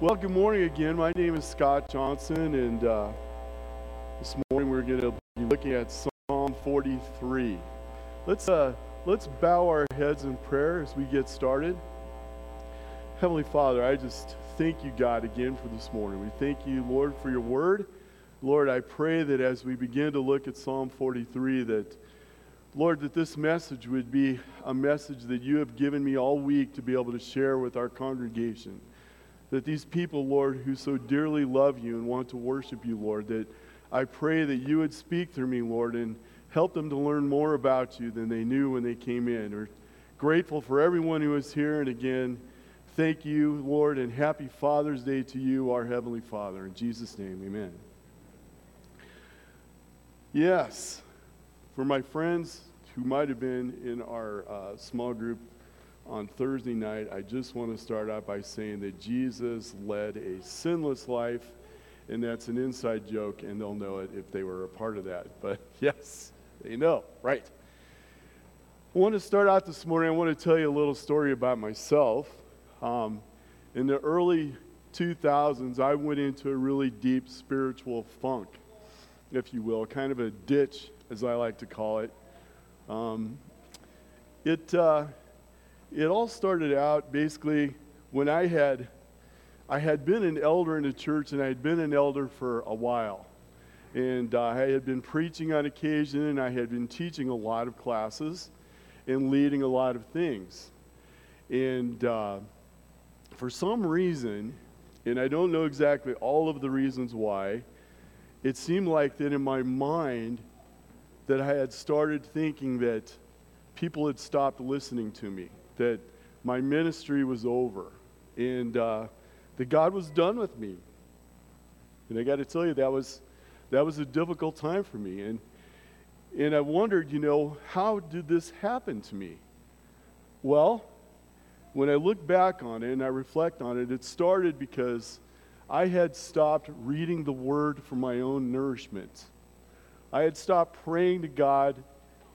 Well, good morning again. My name is Scott Johnson, and uh, this morning we're going to be looking at Psalm 43. Let's uh, let's bow our heads in prayer as we get started. Heavenly Father, I just thank you, God, again for this morning. We thank you, Lord, for your word. Lord, I pray that as we begin to look at Psalm 43, that Lord, that this message would be a message that you have given me all week to be able to share with our congregation that these people, Lord, who so dearly love you and want to worship you, Lord, that I pray that you would speak through me, Lord, and help them to learn more about you than they knew when they came in. We're grateful for everyone who is here. And again, thank you, Lord, and happy Father's Day to you, our Heavenly Father. In Jesus' name, amen. Yes, for my friends who might have been in our uh, small group on Thursday night, I just want to start out by saying that Jesus led a sinless life, and that's an inside joke, and they'll know it if they were a part of that. But yes, they know, right? I want to start out this morning. I want to tell you a little story about myself. Um, in the early 2000s, I went into a really deep spiritual funk, if you will, kind of a ditch, as I like to call it. Um, it uh, it all started out basically when I had I had been an elder in a church and I had been an elder for a while. And uh, I had been preaching on occasion and I had been teaching a lot of classes and leading a lot of things. And uh, for some reason, and I don't know exactly all of the reasons why, it seemed like that in my mind that I had started thinking that people had stopped listening to me that my ministry was over and uh, that God was done with me. And I got to tell you, that was, that was a difficult time for me. And, and I wondered, you know, how did this happen to me? Well, when I look back on it and I reflect on it, it started because I had stopped reading the Word for my own nourishment. I had stopped praying to God,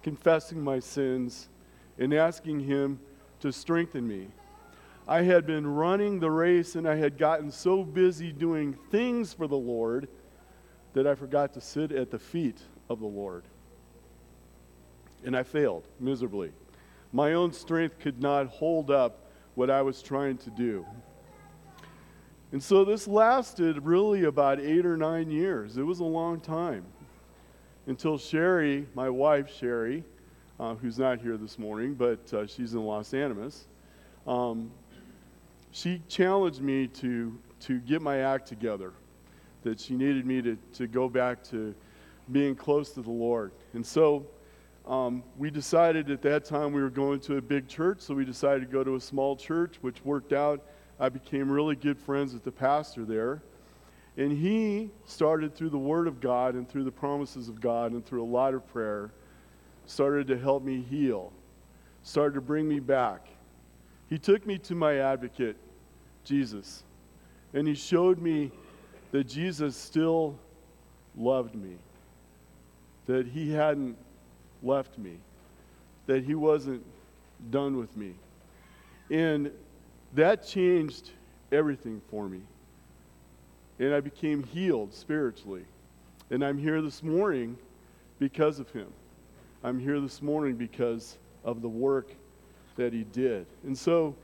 confessing my sins, and asking Him to strengthen me. I had been running the race and I had gotten so busy doing things for the Lord that I forgot to sit at the feet of the Lord. And I failed miserably. My own strength could not hold up what I was trying to do. And so this lasted really about eight or nine years. It was a long time until Sherry, my wife Sherry, uh, who's not here this morning, but uh, she's in Las Animas. Um, she challenged me to, to get my act together, that she needed me to, to go back to being close to the Lord. And so um, we decided at that time we were going to a big church, so we decided to go to a small church, which worked out. I became really good friends with the pastor there. And he started through the Word of God and through the promises of God and through a lot of prayer started to help me heal, started to bring me back. He took me to my advocate, Jesus, and he showed me that Jesus still loved me, that he hadn't left me, that he wasn't done with me. And that changed everything for me. And I became healed spiritually. And I'm here this morning because of him. I'm here this morning because of the work that he did. And so,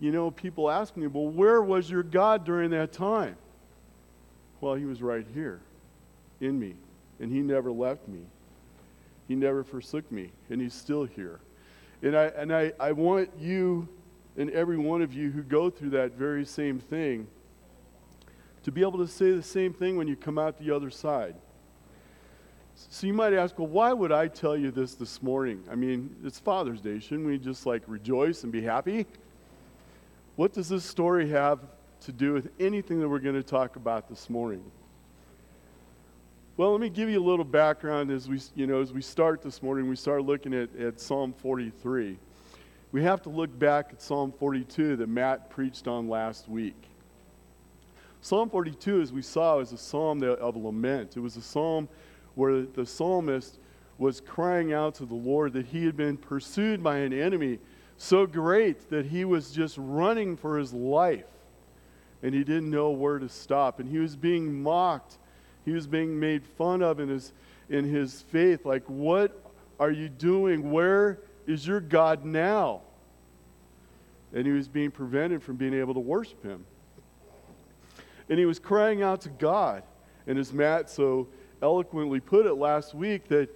you know, people ask me, well, where was your God during that time? Well, he was right here in me, and he never left me. He never forsook me, and he's still here. And I, and I, I want you and every one of you who go through that very same thing to be able to say the same thing when you come out the other side. So you might ask, well, why would I tell you this this morning? I mean, it's Father's Day. Shouldn't we just like rejoice and be happy? What does this story have to do with anything that we're going to talk about this morning? Well, let me give you a little background as we, you know, as we start this morning. We start looking at, at Psalm 43. We have to look back at Psalm 42 that Matt preached on last week. Psalm 42, as we saw, is a psalm of lament. It was a psalm where the psalmist was crying out to the Lord that he had been pursued by an enemy so great that he was just running for his life. and he didn't know where to stop. And he was being mocked, he was being made fun of in his, in his faith. Like, what are you doing? Where is your God now? And he was being prevented from being able to worship him. And he was crying out to God. And as Matt so eloquently put it last week, that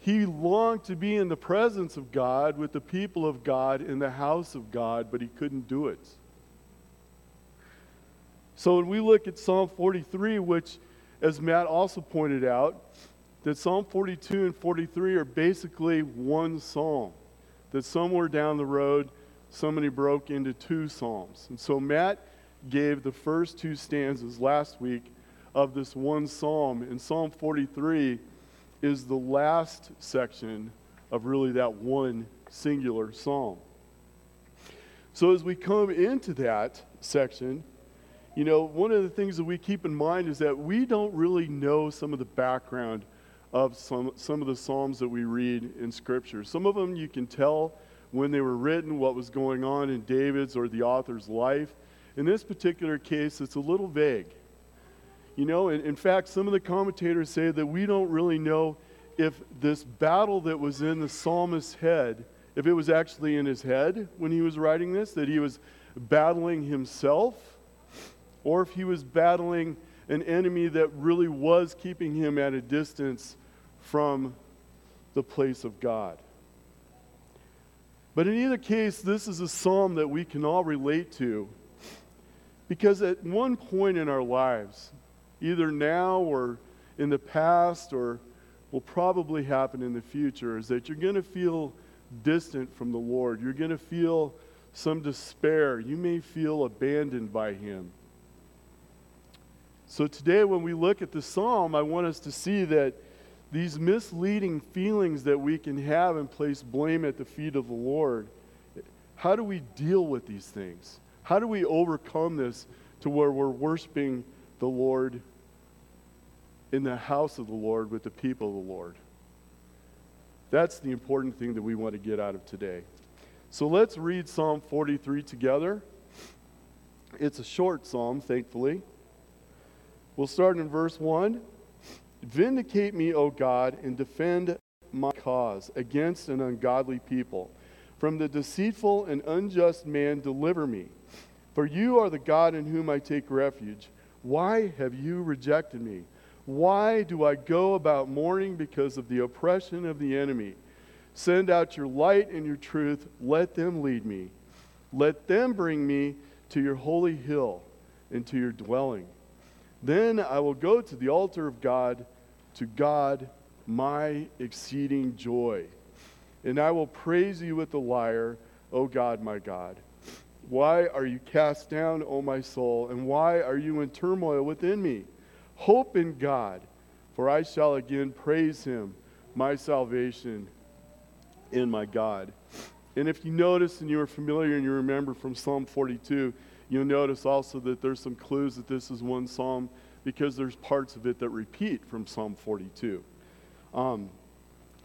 he longed to be in the presence of God with the people of God in the house of God, but he couldn't do it. So when we look at Psalm 43, which, as Matt also pointed out, that Psalm 42 and 43 are basically one psalm. That somewhere down the road, somebody broke into two psalms. And so Matt gave the first two stanzas last week of this one psalm. And Psalm 43 is the last section of really that one singular psalm. So as we come into that section, you know, one of the things that we keep in mind is that we don't really know some of the background of some, some of the Psalms that we read in Scripture. Some of them you can tell when they were written, what was going on in David's or the author's life. In this particular case, it's a little vague. You know, in, in fact, some of the commentators say that we don't really know if this battle that was in the psalmist's head, if it was actually in his head when he was writing this, that he was battling himself, or if he was battling an enemy that really was keeping him at a distance from the place of God. But in either case, this is a psalm that we can all relate to because at one point in our lives, either now or in the past or will probably happen in the future, is that you're going to feel distant from the Lord. You're going to feel some despair. You may feel abandoned by Him. So today, when we look at the psalm, I want us to see that these misleading feelings that we can have and place blame at the feet of the Lord, how do we deal with these things? How do we overcome this to where we're worshiping the Lord in the house of the Lord with the people of the Lord? That's the important thing that we want to get out of today. So let's read Psalm 43 together. It's a short psalm, thankfully. We'll start in verse 1. Vindicate me, O God, and defend my cause against an ungodly people. From the deceitful and unjust man, deliver me. For you are the God in whom I take refuge. Why have you rejected me? Why do I go about mourning because of the oppression of the enemy? Send out your light and your truth. Let them lead me. Let them bring me to your holy hill and to your dwelling. Then I will go to the altar of God, to God, my exceeding joy. And I will praise you with the lyre, O God, my God. Why are you cast down, O my soul, and why are you in turmoil within me? Hope in God, for I shall again praise him, my salvation in my God. And if you notice and you are familiar and you remember from Psalm 42, You'll notice also that there's some clues that this is one psalm because there's parts of it that repeat from Psalm 42. Um,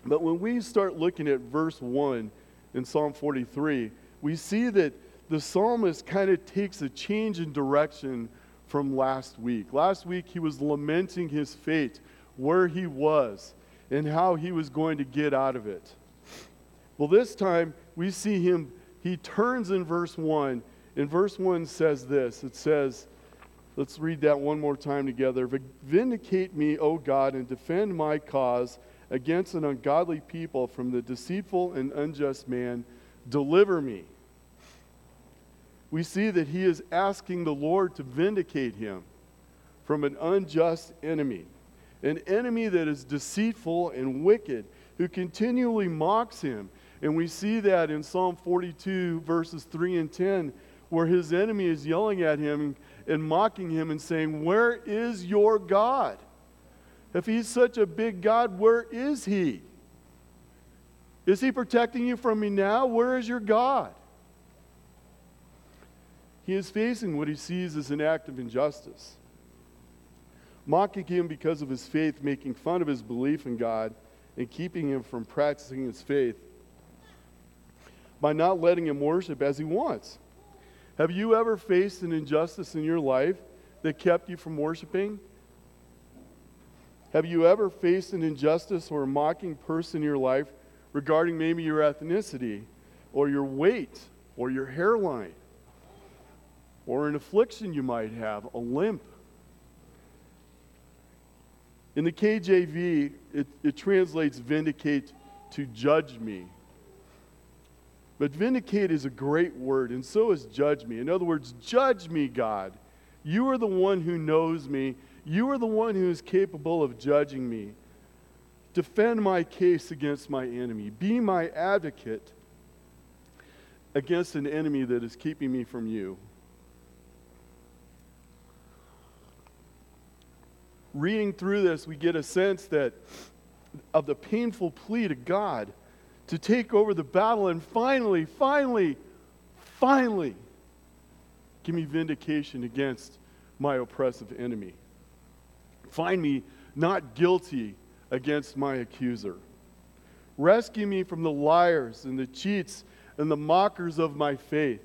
but when we start looking at verse 1 in Psalm 43, we see that the psalmist kind of takes a change in direction from last week. Last week, he was lamenting his fate, where he was, and how he was going to get out of it. Well, this time, we see him, he turns in verse 1 in verse 1 says this it says, let's read that one more time together. Vindicate me, O God, and defend my cause against an ungodly people from the deceitful and unjust man. Deliver me. We see that he is asking the Lord to vindicate him from an unjust enemy, an enemy that is deceitful and wicked, who continually mocks him. And we see that in Psalm 42, verses 3 and 10 where his enemy is yelling at him and mocking him and saying, Where is your God? If he's such a big God, where is he? Is he protecting you from me now? Where is your God? He is facing what he sees as an act of injustice. Mocking him because of his faith, making fun of his belief in God, and keeping him from practicing his faith by not letting him worship as he wants. Have you ever faced an injustice in your life that kept you from worshiping? Have you ever faced an injustice or a mocking person in your life regarding maybe your ethnicity or your weight or your hairline or an affliction you might have, a limp? In the KJV, it, it translates vindicate to judge me. But vindicate is a great word, and so is judge me. In other words, judge me, God. You are the one who knows me. You are the one who is capable of judging me. Defend my case against my enemy. Be my advocate against an enemy that is keeping me from you. Reading through this, we get a sense that of the painful plea to God to take over the battle and finally, finally, finally give me vindication against my oppressive enemy. Find me not guilty against my accuser. Rescue me from the liars and the cheats and the mockers of my faith.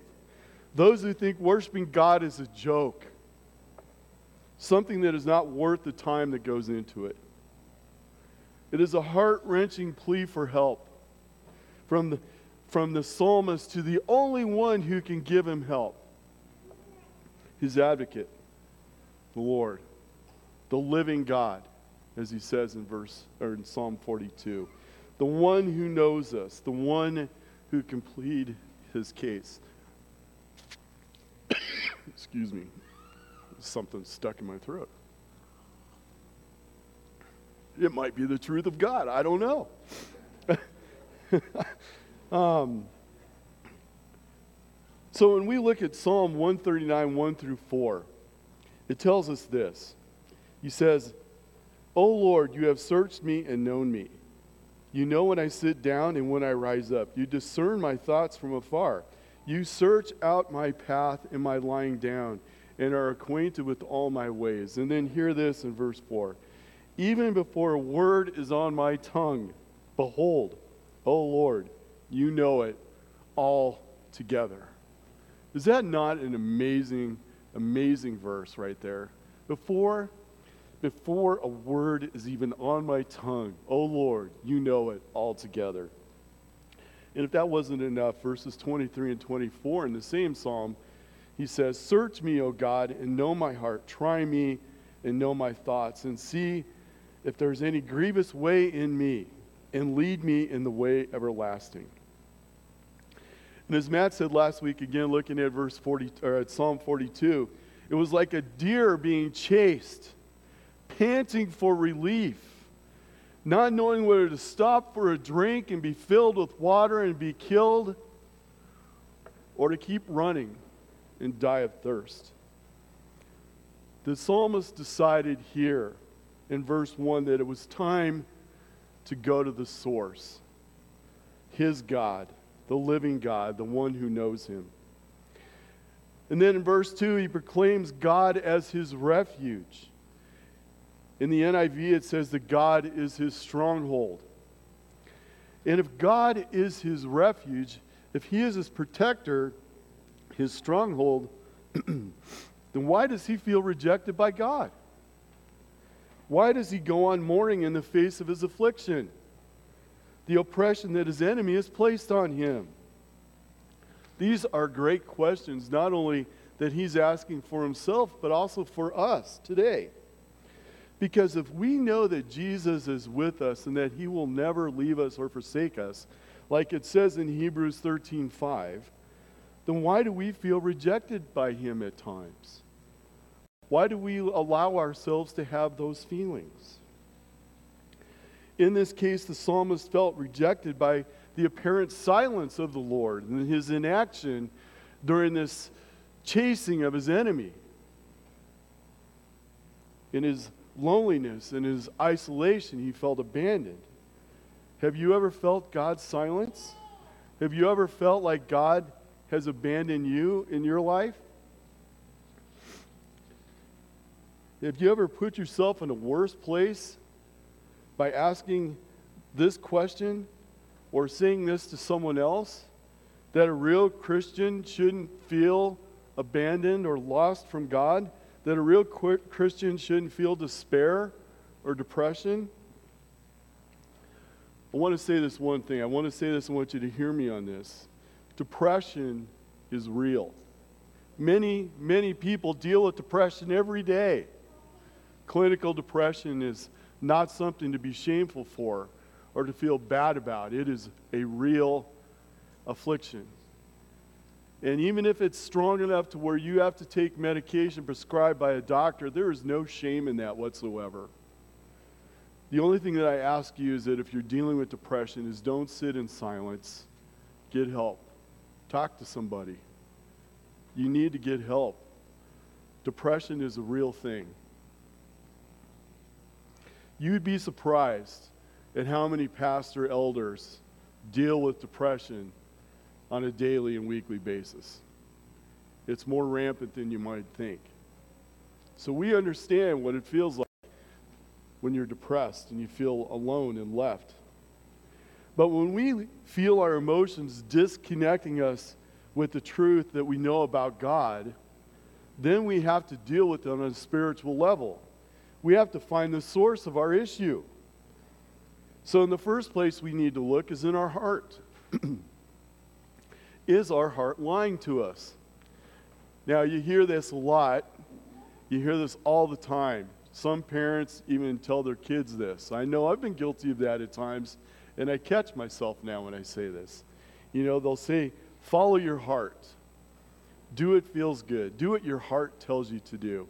Those who think worshiping God is a joke, something that is not worth the time that goes into it. It is a heart wrenching plea for help from the, from the psalmist to the only one who can give him help his advocate, the Lord, the living God, as he says in verse or in Psalm 42. The one who knows us, the one who can plead his case. Excuse me. Something stuck in my throat. It might be the truth of God. I don't know. um, so when we look at Psalm 139, 1 through 4, it tells us this. He says, O Lord, you have searched me and known me. You know when I sit down and when I rise up. You discern my thoughts from afar. You search out my path and my lying down and are acquainted with all my ways. And then hear this in verse 4 Even before a word is on my tongue, behold, O Lord, you know it all together. Is that not an amazing, amazing verse right there? Before, before a word is even on my tongue, O Lord, you know it all together. And if that wasn't enough, verses 23 and 24 in the same psalm, he says, Search me, O God, and know my heart. Try me and know my thoughts, and see if there's any grievous way in me and lead me in the way everlasting. And as Matt said last week, again looking at verse 40 or at Psalm 42, it was like a deer being chased, panting for relief, not knowing whether to stop for a drink and be filled with water and be killed, or to keep running and die of thirst. The psalmist decided here in verse 1 that it was time to go to the source, his God, the living God, the one who knows him. And then in verse 2, he proclaims God as his refuge. In the NIV, it says that God is his stronghold. And if God is his refuge, if he is his protector, his stronghold, then why does he feel rejected by God? Why does he go on mourning in the face of his affliction? The oppression that his enemy has placed on him. These are great questions, not only that he's asking for himself, but also for us today. Because if we know that Jesus is with us and that he will never leave us or forsake us, like it says in Hebrews 13 5, then why do we feel rejected by him at times? Why do we allow ourselves to have those feelings? In this case, the psalmist felt rejected by the apparent silence of the Lord and his inaction during this chasing of his enemy. In his loneliness and his isolation, he felt abandoned. Have you ever felt God's silence? Have you ever felt like God has abandoned you in your life? Have you ever put yourself in a worse place by asking this question or saying this to someone else? That a real Christian shouldn't feel abandoned or lost from God, that a real Christian shouldn't feel despair or depression. I want to say this one thing. I want to say this. I want you to hear me on this. Depression is real. Many, many people deal with depression every day. Clinical depression is not something to be shameful for or to feel bad about. It is a real affliction. And even if it's strong enough to where you have to take medication prescribed by a doctor, there is no shame in that whatsoever. The only thing that I ask you is that if you're dealing with depression is don't sit in silence. Get help. Talk to somebody. You need to get help. Depression is a real thing. You'd be surprised at how many pastor elders deal with depression on a daily and weekly basis. It's more rampant than you might think. So we understand what it feels like when you're depressed and you feel alone and left. But when we feel our emotions disconnecting us with the truth that we know about God, then we have to deal with it on a spiritual level. We have to find the source of our issue. So, in the first place, we need to look is in our heart. is our heart lying to us? Now, you hear this a lot. You hear this all the time. Some parents even tell their kids this. I know I've been guilty of that at times, and I catch myself now when I say this. You know, they'll say, follow your heart. Do what feels good. Do what your heart tells you to do.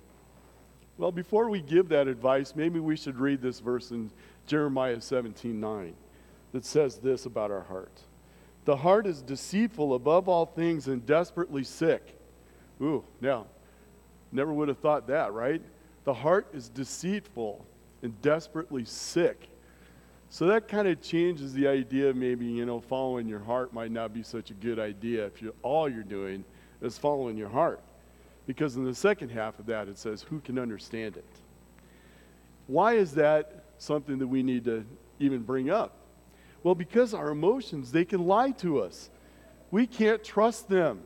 Well, before we give that advice, maybe we should read this verse in Jeremiah 17 9 that says this about our heart. The heart is deceitful above all things and desperately sick. Ooh, now, never would have thought that, right? The heart is deceitful and desperately sick. So that kind of changes the idea maybe, you know, following your heart might not be such a good idea if you all you're doing is following your heart. Because in the second half of that it says, who can understand it? Why is that something that we need to even bring up? Well, because our emotions, they can lie to us. We can't trust them.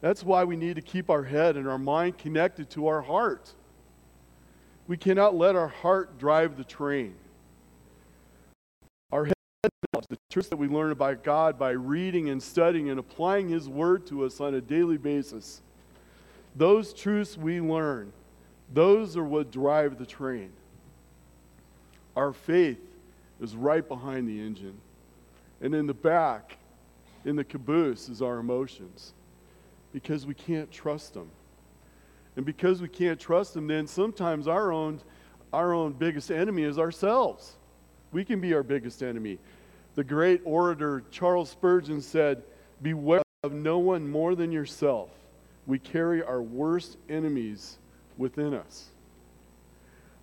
That's why we need to keep our head and our mind connected to our heart. We cannot let our heart drive the train. Our head the truth that we learn about God by reading and studying and applying His Word to us on a daily basis. Those truths we learn, those are what drive the train. Our faith is right behind the engine. And in the back, in the caboose, is our emotions because we can't trust them. And because we can't trust them, then sometimes our own, our own biggest enemy is ourselves. We can be our biggest enemy. The great orator Charles Spurgeon said, Beware of no one more than yourself. We carry our worst enemies within us.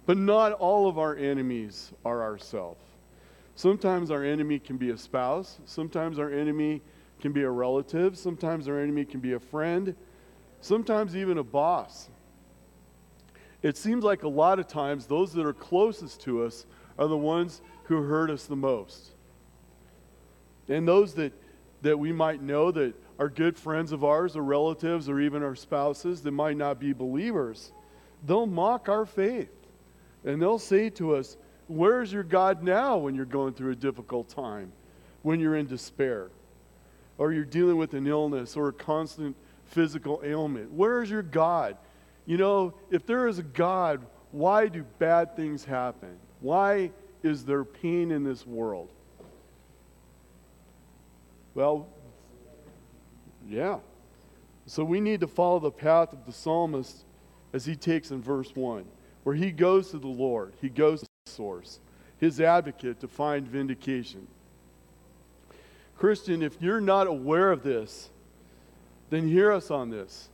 But not all of our enemies are ourselves. Sometimes our enemy can be a spouse, sometimes our enemy can be a relative, sometimes our enemy can be a friend, sometimes even a boss. It seems like a lot of times those that are closest to us are the ones who hurt us the most. And those that, that we might know that are good friends of ours or relatives or even our spouses that might not be believers, they'll mock our faith. And they'll say to us, Where's your God now when you're going through a difficult time, when you're in despair, or you're dealing with an illness or a constant physical ailment. Where is your God? You know, if there is a God, why do bad things happen? Why is there pain in this world? Well, yeah. So we need to follow the path of the psalmist as he takes in verse 1, where he goes to the Lord, he goes to the source, his advocate to find vindication. Christian, if you're not aware of this, then hear us on this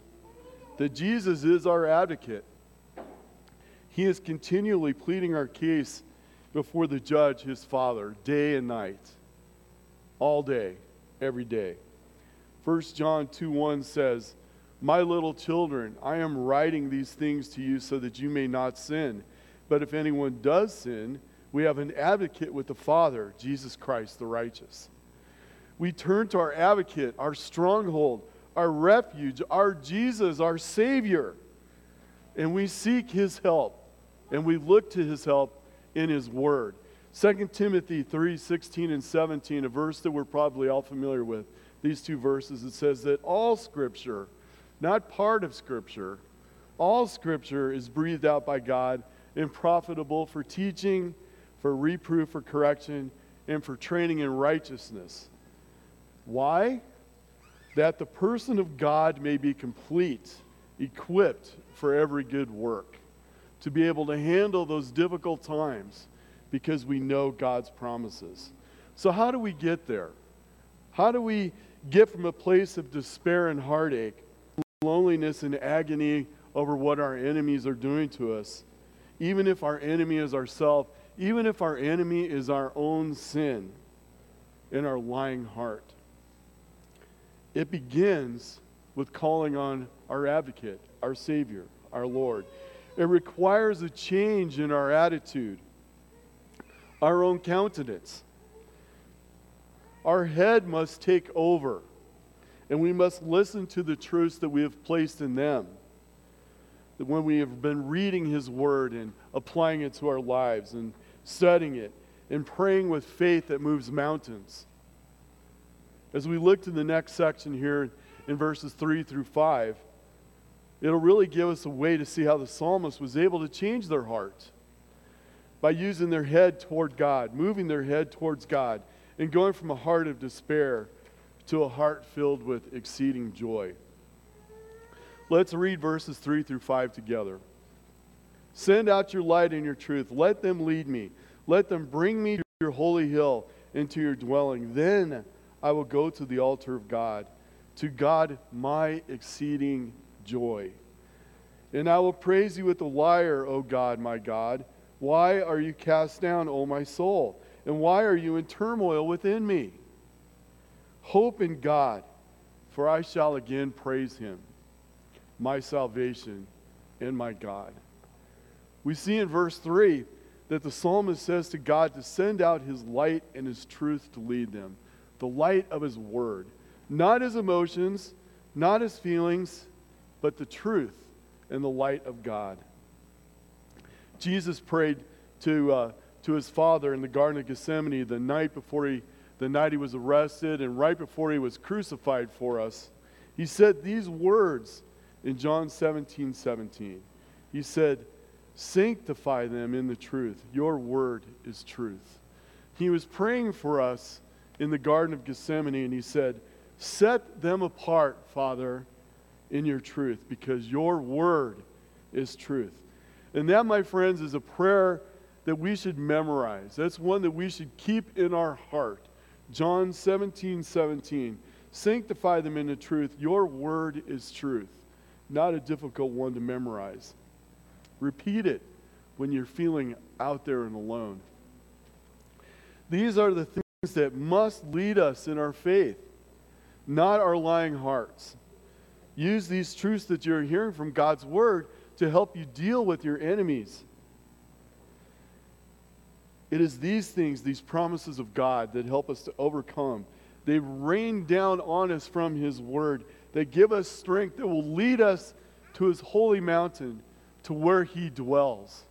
that Jesus is our advocate. He is continually pleading our case before the judge, his Father, day and night, all day, every day. 1 John 2 1 says, My little children, I am writing these things to you so that you may not sin. But if anyone does sin, we have an advocate with the Father, Jesus Christ the righteous. We turn to our advocate, our stronghold, our refuge, our Jesus, our Savior. And we seek His help, and we look to His help in His Word. 2 Timothy 3 16 and 17, a verse that we're probably all familiar with, these two verses, it says that all Scripture, not part of Scripture, all Scripture is breathed out by God and profitable for teaching, for reproof, for correction, and for training in righteousness. Why? That the person of God may be complete, equipped for every good work, to be able to handle those difficult times because we know God's promises. So, how do we get there? How do we get from a place of despair and heartache, loneliness and agony over what our enemies are doing to us, even if our enemy is ourselves, even if our enemy is our own sin in our lying heart? It begins with calling on our advocate, our Savior, our Lord. It requires a change in our attitude, our own countenance. Our head must take over, and we must listen to the truths that we have placed in them. That when we have been reading His Word and applying it to our lives and studying it and praying with faith that moves mountains. As we look to the next section here in verses 3 through 5, it'll really give us a way to see how the psalmist was able to change their heart by using their head toward God, moving their head towards God, and going from a heart of despair to a heart filled with exceeding joy. Let's read verses 3 through 5 together. Send out your light and your truth. Let them lead me. Let them bring me to your holy hill and to your dwelling. Then I will go to the altar of God, to God my exceeding joy. And I will praise you with the lyre, O God, my God. Why are you cast down, O my soul? And why are you in turmoil within me? Hope in God, for I shall again praise him, my salvation and my God. We see in verse 3 that the psalmist says to God to send out his light and his truth to lead them. The light of his word. Not his emotions, not his feelings, but the truth and the light of God. Jesus prayed to, uh, to his father in the Garden of Gethsemane the night before he, the night he was arrested and right before he was crucified for us. He said these words in John 17 17. He said, Sanctify them in the truth. Your word is truth. He was praying for us in the Garden of Gethsemane, and he said, Set them apart, Father, in your truth, because your word is truth. And that, my friends, is a prayer that we should memorize. That's one that we should keep in our heart. John 17 17. Sanctify them in the truth. Your word is truth. Not a difficult one to memorize. Repeat it when you're feeling out there and alone. These are the things that must lead us in our faith, not our lying hearts. Use these truths that you're hearing from God's Word to help you deal with your enemies. It is these things, these promises of God, that help us to overcome. They rain down on us from His Word. They give us strength that will lead us to His holy mountain to where he dwells.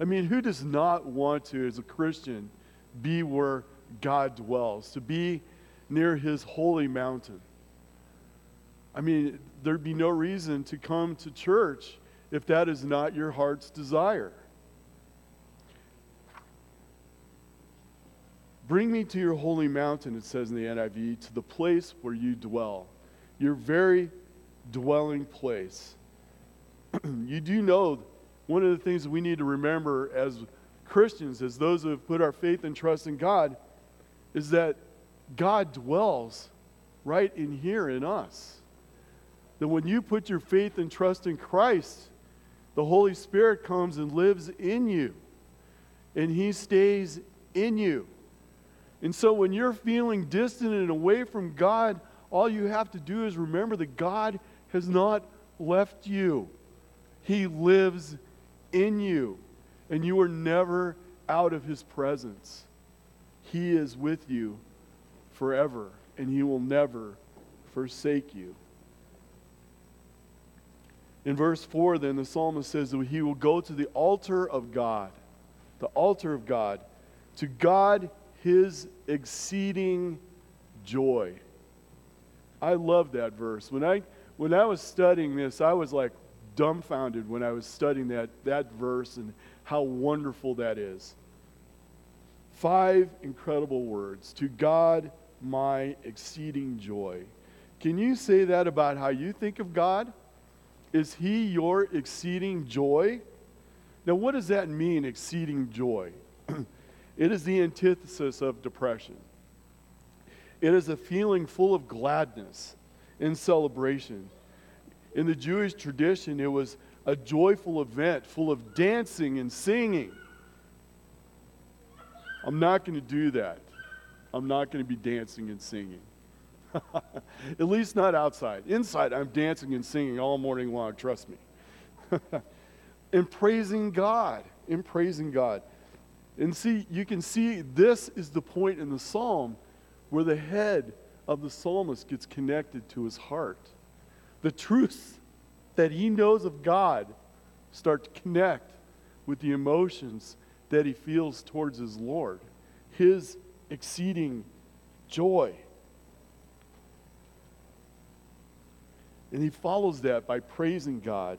I mean, who does not want to, as a Christian, be where God dwells, to be near his holy mountain? I mean, there'd be no reason to come to church if that is not your heart's desire. Bring me to your holy mountain, it says in the NIV, to the place where you dwell, your very dwelling place. you do know one of the things that we need to remember as Christians, as those who have put our faith and trust in God, is that God dwells right in here in us. That when you put your faith and trust in Christ, the Holy Spirit comes and lives in you, and He stays in you. And so when you're feeling distant and away from God, all you have to do is remember that God has not left you. He lives in you, and you are never out of His presence. He is with you forever, and He will never forsake you. In verse 4, then, the psalmist says that he will go to the altar of God, the altar of God, to God his exceeding joy. I love that verse. When I, when I was studying this, I was like dumbfounded when I was studying that, that verse and how wonderful that is. Five incredible words. To God, my exceeding joy. Can you say that about how you think of God? Is He your exceeding joy? Now, what does that mean, exceeding joy? it is the antithesis of depression. It is a feeling full of gladness and celebration. In the Jewish tradition, it was a joyful event full of dancing and singing. I'm not going to do that. I'm not going to be dancing and singing. At least not outside. Inside, I'm dancing and singing all morning long, trust me. and praising God. In praising God. And see, you can see this is the point in the psalm where the head of the psalmist gets connected to his heart. The truths that he knows of God start to connect with the emotions that he feels towards his Lord, his exceeding joy. And he follows that by praising God,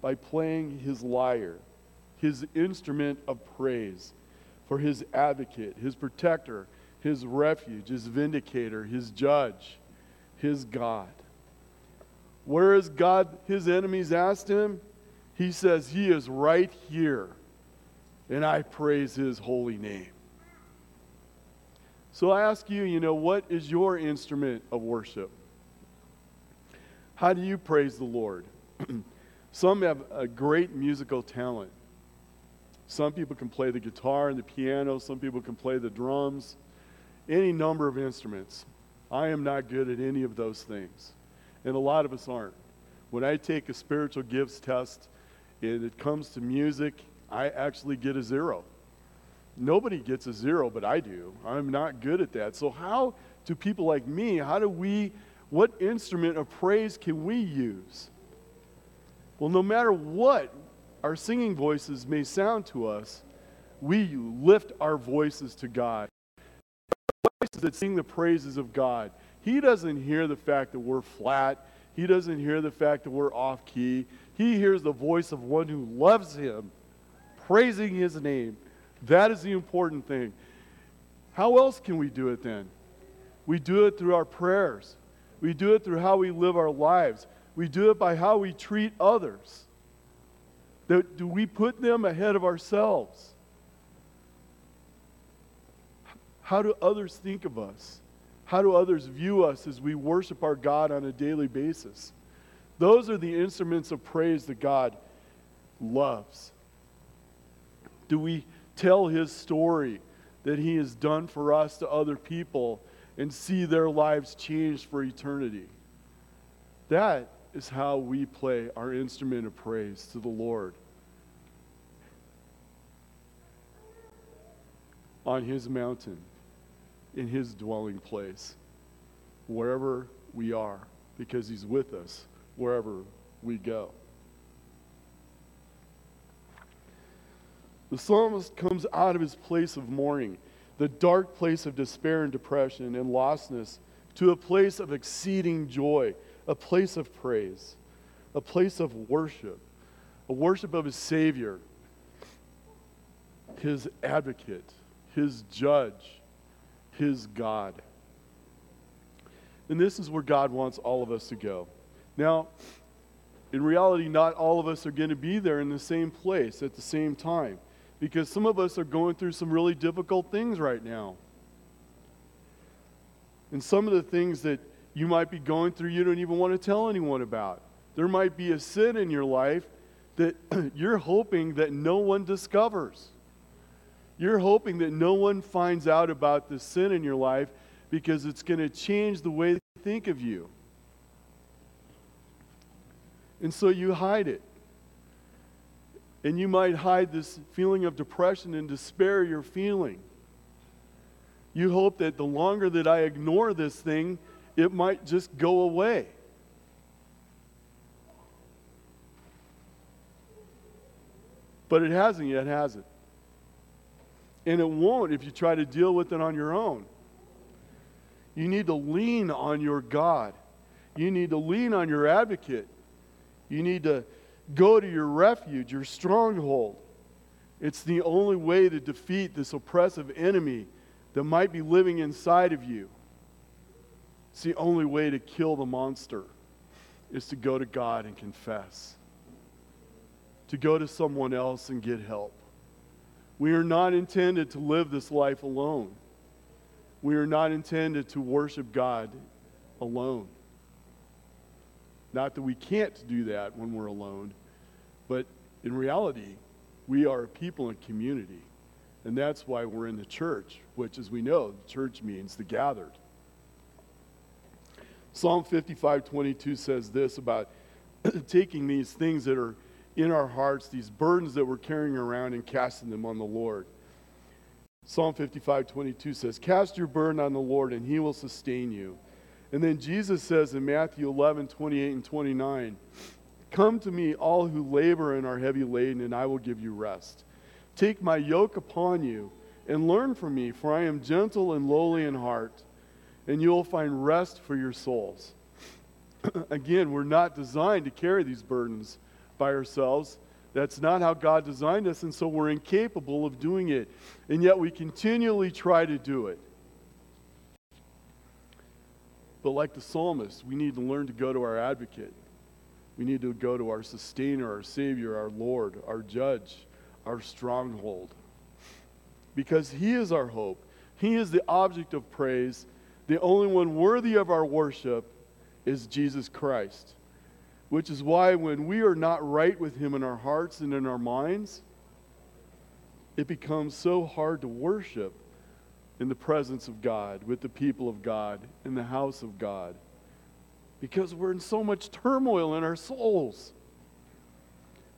by playing his lyre, his instrument of praise for his advocate, his protector, his refuge, his vindicator, his judge, his God. Where is God? His enemies asked him. He says, He is right here, and I praise his holy name. So I ask you, you know, what is your instrument of worship? How do you praise the Lord? Some have a great musical talent. Some people can play the guitar and the piano, some people can play the drums, any number of instruments. I am not good at any of those things, and a lot of us aren't. When I take a spiritual gifts test and it comes to music, I actually get a zero. Nobody gets a zero, but I do. I'm not good at that. So, how do people like me, how do we what instrument of praise can we use? Well, no matter what our singing voices may sound to us, we lift our voices to God. Voices that sing the praises of God. He doesn't hear the fact that we're flat. He doesn't hear the fact that we're off key. He hears the voice of one who loves him, praising his name. That is the important thing. How else can we do it then? We do it through our prayers. We do it through how we live our lives. We do it by how we treat others. Do we put them ahead of ourselves? How do others think of us? How do others view us as we worship our God on a daily basis? Those are the instruments of praise that God loves. Do we tell His story that He has done for us to other people and see their lives changed for eternity. That is how we play our instrument of praise to the Lord. On his mountain, in his dwelling place, wherever we are, because he's with us wherever we go. The psalmist comes out of his place of mourning the dark place of despair and depression and lostness to a place of exceeding joy, a place of praise, a place of worship, a worship of his Savior, his advocate, his judge, his God. And this is where God wants all of us to go. Now, in reality, not all of us are going to be there in the same place at the same time because some of us are going through some really difficult things right now. And some of the things that you might be going through, you don't even want to tell anyone about. There might be a sin in your life that you're hoping that no one discovers. You're hoping that no one finds out about the sin in your life because it's going to change the way they think of you. And so you hide it. And you might hide this feeling of depression and despair you're feeling. You hope that the longer that I ignore this thing, it might just go away. But it hasn't yet, has it? And it won't if you try to deal with it on your own. You need to lean on your God. You need to lean on your advocate. You need to go to your refuge, your stronghold. It's the only way to defeat this oppressive enemy that might be living inside of you. It's the only way to kill the monster is to go to God and confess. To go to someone else and get help. We are not intended to live this life alone. We are not intended to worship God alone. Not that we can't do that when we're alone, but in reality, we are a people and community. And that's why we're in the church, which, as we know, the church means the gathered. Psalm 55 22 says this about taking these things that are in our hearts, these burdens that we're carrying around, and casting them on the Lord. Psalm 55 22 says, Cast your burden on the Lord, and he will sustain you. And then Jesus says in Matthew 11 28 and 29, Come to me, all who labor and are heavy laden, and I will give you rest. Take my yoke upon you and learn from me, for I am gentle and lowly in heart, and you will find rest for your souls. Again, we're not designed to carry these burdens by ourselves. That's not how God designed us, and so we're incapable of doing it. And yet we continually try to do it. But like the psalmist, we need to learn to go to our advocate. We need to go to our sustainer, our Savior, our Lord, our judge, our stronghold. Because He is our hope. He is the object of praise. The only one worthy of our worship is Jesus Christ. Which is why when we are not right with Him in our hearts and in our minds, it becomes so hard to worship in the presence of God, with the people of God, in the house of God, because we're in so much turmoil in our souls.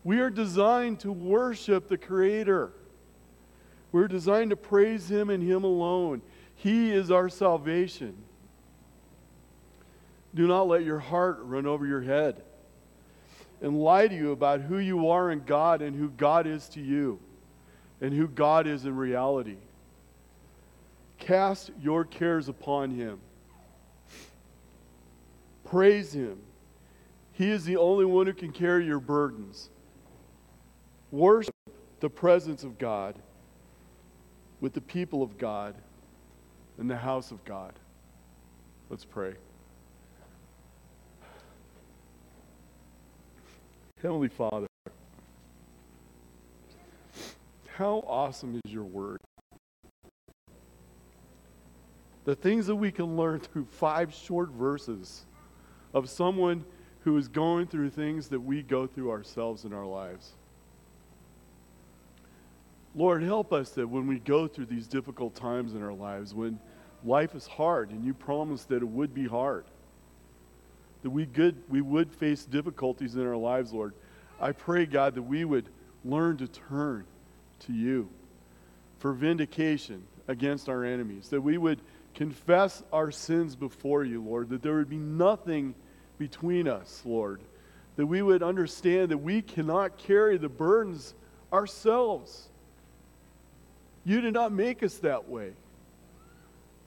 We are designed to worship the Creator. We're designed to praise Him and Him alone. He is our salvation. Do not let your heart run over your head and lie to you about who you are in God and who God is to you and who God is in reality. Cast your cares upon Him. Praise Him. He is the only one who can carry your burdens. Worship the presence of God with the people of God in the house of God. Let's pray. Heavenly Father, how awesome is your word? The things that we can learn through five short verses of someone who is going through things that we go through ourselves in our lives. Lord, help us that when we go through these difficult times in our lives, when life is hard, and you promised that it would be hard, that we, good, we would face difficulties in our lives, Lord. I pray, God, that we would learn to turn to you for vindication against our enemies, that we would confess our sins before you, Lord, that there would be nothing between us, Lord, that we would understand that we cannot carry the burdens ourselves. You did not make us that way.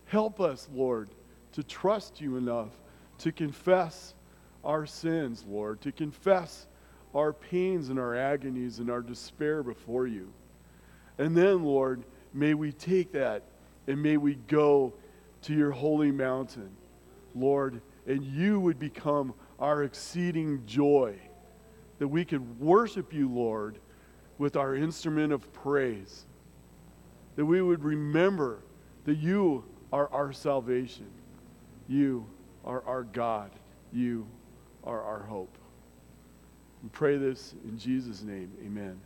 Help us, Lord, to trust you enough to confess our sins, Lord, to confess our pains and our agonies and our despair before you. And then, Lord, may we take that and may we go to your holy mountain, Lord, and you would become our exceeding joy, that we could worship you, Lord, with our instrument of praise, that we would remember that you are our salvation. You are our God. You are our hope. We pray this in Jesus' name. Amen.